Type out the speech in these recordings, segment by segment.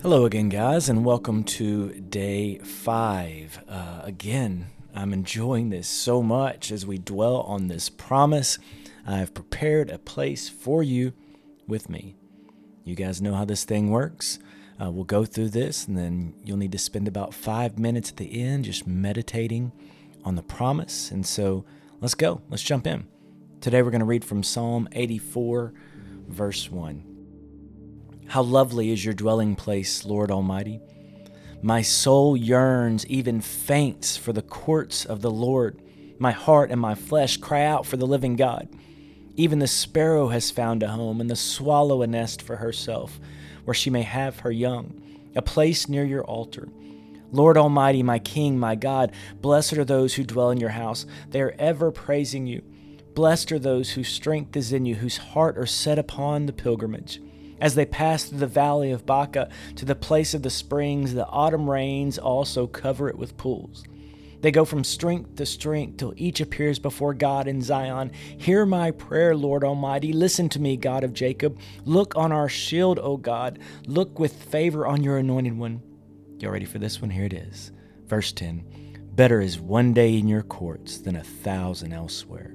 Hello again, guys, and welcome to day five. Uh, again, I'm enjoying this so much as we dwell on this promise. I have prepared a place for you with me. You guys know how this thing works. Uh, we'll go through this, and then you'll need to spend about five minutes at the end just meditating on the promise. And so let's go. Let's jump in. Today, we're going to read from Psalm 84, verse 1. How lovely is your dwelling place, Lord Almighty! My soul yearns, even faints, for the courts of the Lord. My heart and my flesh cry out for the living God. Even the sparrow has found a home, and the swallow a nest for herself, where she may have her young, a place near your altar. Lord Almighty, my King, my God, blessed are those who dwell in your house. They are ever praising you. Blessed are those whose strength is in you, whose heart are set upon the pilgrimage. As they pass through the valley of Baca to the place of the springs, the autumn rains also cover it with pools. They go from strength to strength till each appears before God in Zion. Hear my prayer, Lord Almighty. Listen to me, God of Jacob. Look on our shield, O God. Look with favor on your anointed one. Y'all ready for this one? Here it is. Verse 10 Better is one day in your courts than a thousand elsewhere.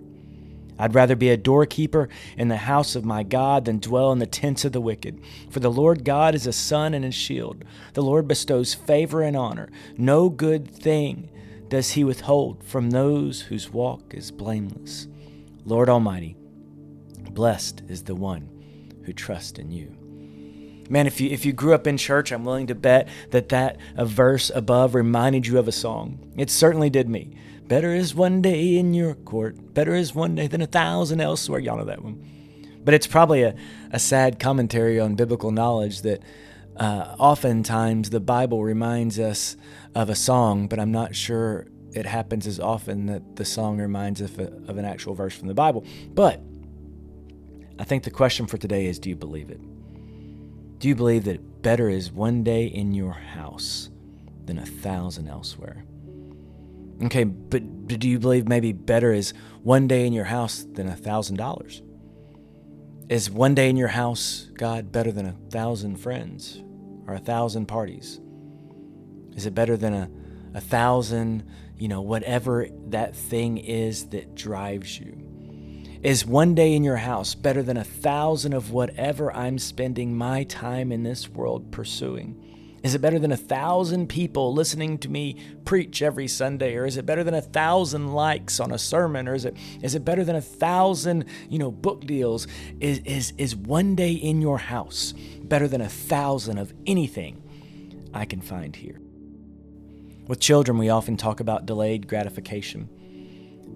I'd rather be a doorkeeper in the house of my God than dwell in the tents of the wicked. For the Lord God is a sun and a shield. The Lord bestows favor and honor. No good thing does he withhold from those whose walk is blameless. Lord Almighty, blessed is the one who trusts in you. Man, if you if you grew up in church, I'm willing to bet that that a verse above reminded you of a song. It certainly did me. Better is one day in your court. Better is one day than a thousand elsewhere. Y'all know that one. But it's probably a, a sad commentary on biblical knowledge that uh, oftentimes the Bible reminds us of a song, but I'm not sure it happens as often that the song reminds us of, of an actual verse from the Bible. But I think the question for today is do you believe it? Do you believe that better is one day in your house than a thousand elsewhere? Okay, but do you believe maybe better is one day in your house than a thousand dollars? Is one day in your house, God, better than a thousand friends or a thousand parties? Is it better than a, a thousand, you know, whatever that thing is that drives you? Is one day in your house better than a thousand of whatever I'm spending my time in this world pursuing? Is it better than a thousand people listening to me preach every Sunday? Or is it better than a thousand likes on a sermon? Or is it is it better than a thousand, you know, book deals? Is is is one day in your house better than a thousand of anything I can find here? With children, we often talk about delayed gratification,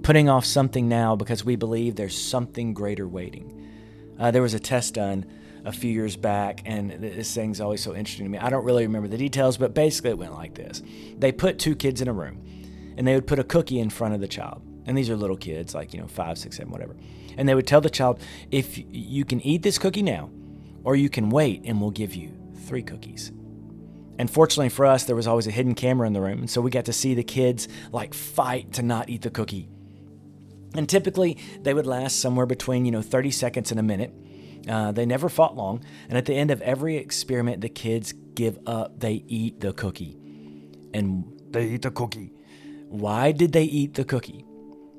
putting off something now because we believe there's something greater waiting. Uh, there was a test done a few years back, and this thing's always so interesting to me. I don't really remember the details, but basically it went like this They put two kids in a room, and they would put a cookie in front of the child. And these are little kids, like, you know, five, six, seven, whatever. And they would tell the child, if you can eat this cookie now, or you can wait, and we'll give you three cookies. And fortunately for us, there was always a hidden camera in the room. And so we got to see the kids like fight to not eat the cookie. And typically they would last somewhere between, you know, 30 seconds and a minute. Uh, they never fought long, and at the end of every experiment, the kids give up. They eat the cookie. And they eat the cookie. Why did they eat the cookie?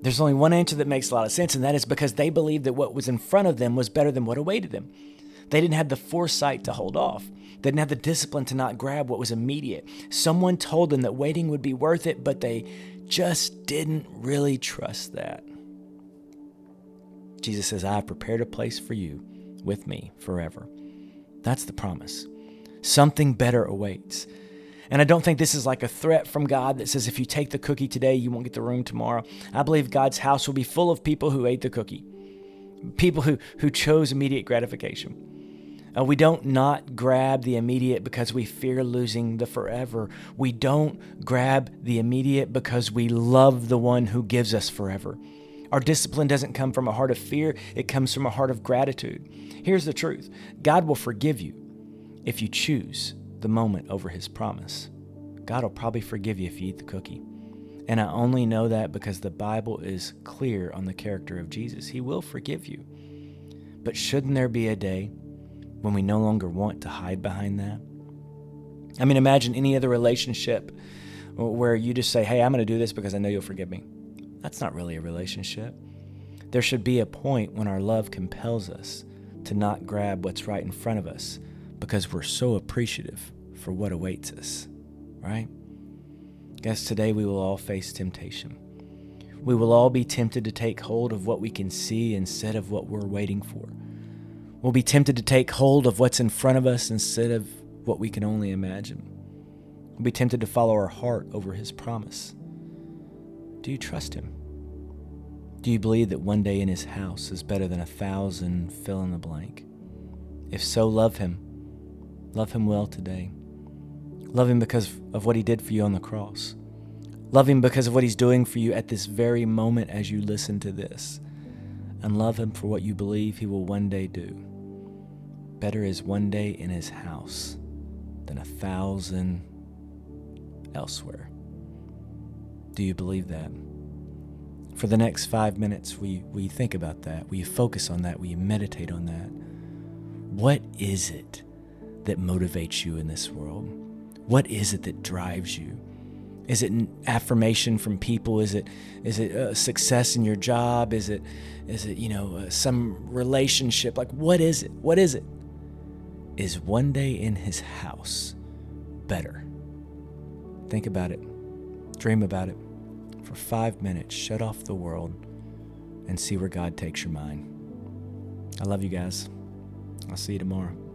There's only one answer that makes a lot of sense, and that is because they believed that what was in front of them was better than what awaited them. They didn't have the foresight to hold off. They didn't have the discipline to not grab what was immediate. Someone told them that waiting would be worth it, but they just didn't really trust that. Jesus says, I have prepared a place for you with me forever. That's the promise. Something better awaits. And I don't think this is like a threat from God that says if you take the cookie today, you won't get the room tomorrow. I believe God's house will be full of people who ate the cookie, people who, who chose immediate gratification. Uh, we don't not grab the immediate because we fear losing the forever. We don't grab the immediate because we love the one who gives us forever. Our discipline doesn't come from a heart of fear, it comes from a heart of gratitude. Here's the truth God will forgive you if you choose the moment over his promise. God will probably forgive you if you eat the cookie. And I only know that because the Bible is clear on the character of Jesus. He will forgive you. But shouldn't there be a day when we no longer want to hide behind that? I mean, imagine any other relationship where you just say, Hey, I'm going to do this because I know you'll forgive me. That's not really a relationship. There should be a point when our love compels us to not grab what's right in front of us because we're so appreciative for what awaits us, right? Guess today we will all face temptation. We will all be tempted to take hold of what we can see instead of what we're waiting for. We'll be tempted to take hold of what's in front of us instead of what we can only imagine. We'll be tempted to follow our heart over His promise. Do you trust Him? Do you believe that one day in His house is better than a thousand fill in the blank? If so, love Him. Love Him well today. Love Him because of what He did for you on the cross. Love Him because of what He's doing for you at this very moment as you listen to this. And love Him for what you believe He will one day do. Better is one day in His house than a thousand elsewhere. Do you believe that? For the next five minutes, we, we think about that? We focus on that? We meditate on that? What is it that motivates you in this world? What is it that drives you? Is it an affirmation from people? Is it is it uh, success in your job? Is it is it you know uh, some relationship? Like what is it? What is it? Is one day in His house better? Think about it. Dream about it. For five minutes, shut off the world and see where God takes your mind. I love you guys. I'll see you tomorrow.